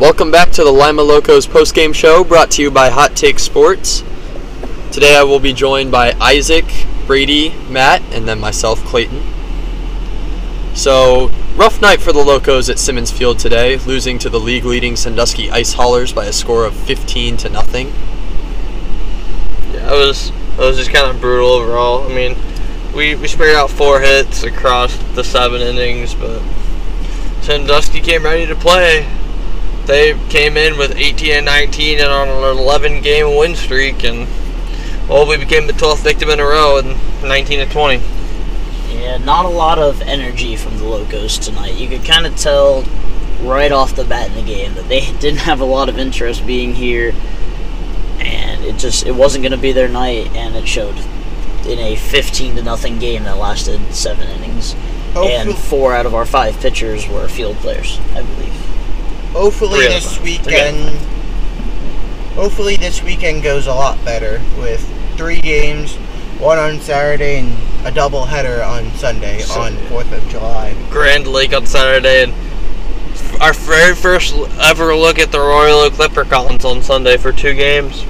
Welcome back to the Lima Locos post-game show brought to you by Hot Take Sports. Today I will be joined by Isaac, Brady, Matt, and then myself, Clayton. So, rough night for the Locos at Simmons Field today, losing to the league-leading Sandusky Ice Haulers by a score of 15 to nothing. Yeah, it was it was just kind of brutal overall. I mean, we we sprayed out four hits across the seven innings, but Sandusky came ready to play. They came in with 18 and 19 and on an 11 game win streak, and well, we became the 12th victim in a row in 19 to 20. Yeah, not a lot of energy from the Locos tonight. You could kind of tell right off the bat in the game that they didn't have a lot of interest being here, and it just it wasn't going to be their night, and it showed in a 15 to nothing game that lasted seven innings. Oh, and four out of our five pitchers were field players, I believe. Hopefully Three this weekend. Hopefully this weekend goes a lot better with three games, one on Saturday and a double header on Sunday on Fourth of July. Grand Lake on Saturday, and our very first ever look at the Royal Oak Leprechauns on Sunday for two games.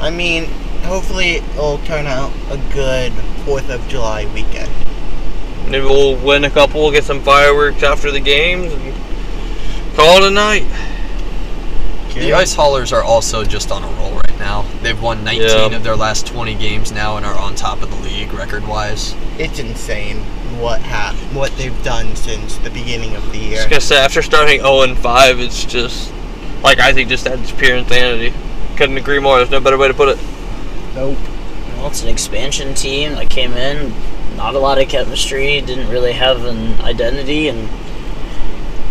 I mean, hopefully it'll turn out a good Fourth of July weekend. Maybe we'll win a couple, get some fireworks after the games, and call it a night. The Ice Haulers are also just on a roll right now. They've won 19 Yeah. of their last 20 games now and are on top of the league record-wise. It's insane what hap- what they've done since the beginning of the I year. was gonna say after starting 0 and 5, it's just like I think just that's pure insanity. Couldn't agree more. There's no better way to put it. Nope. Well, it's an expansion team that came in, not a lot of chemistry, didn't really have an identity, and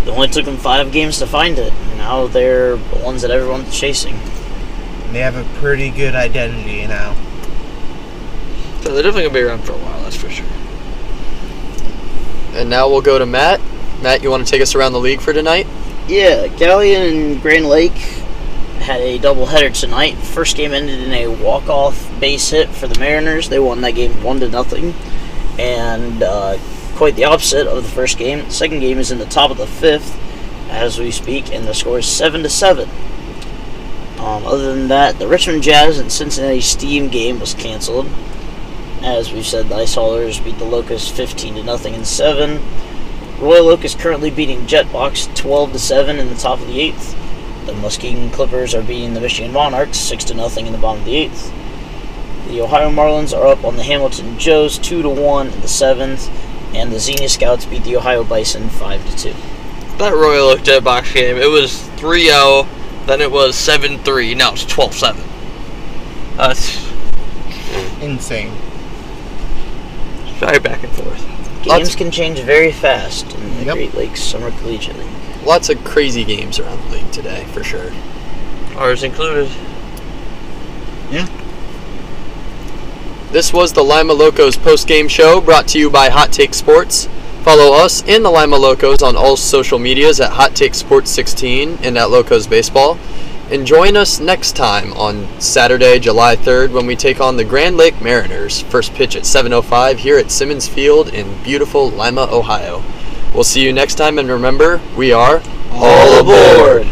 it only took them five games to find it. Now they're the ones that everyone's chasing. They have a pretty good identity now. So they're definitely gonna be around for a while. That's for sure. And now we'll go to Matt. Matt, you want to take us around the league for tonight? Yeah, Galion and Grand Lake had a doubleheader tonight. First game ended in a walk-off base hit for the Mariners. They won that game one to nothing, and uh, quite the opposite of the first game. The second game is in the top of the fifth, as we speak, and the score is seven to seven. Um, other than that, the Richmond Jazz and Cincinnati Steam game was canceled. As we've said, the Ice Haulers beat the Locos 15 to nothing in seven. Royal Oak is currently beating Jetbox 12 to 7 in the top of the eighth. The Muskegon Clippers are beating the Michigan Monarchs 6 to nothing in the bottom of the eighth. The Ohio Marlins are up on the Hamilton Joes 2 to 1 in the seventh, and the Xenia Scouts beat the Ohio Bison 5 to 2. That Royal Oak box game, it was 3-0, then it was 7-3, now it's 12-7. That's Insane. very back and forth. Games Lots- can change very fast in the Yep. Great Lakes Summer Collegiate League. Lots of crazy games around the league today, for sure. Ours included. This was the Lima Locos post-game show brought to you by Hot Take Sports. Follow us and the Lima Locos on all social medias at Hot Take Sports 16 and at Locos Baseball. And join us next time on Saturday, July 3rd when we take on the Grand Lake Mariners. First pitch at 7:05 here at Simmons Field in beautiful Lima, Ohio. We'll see you next time and remember, we are all aboard.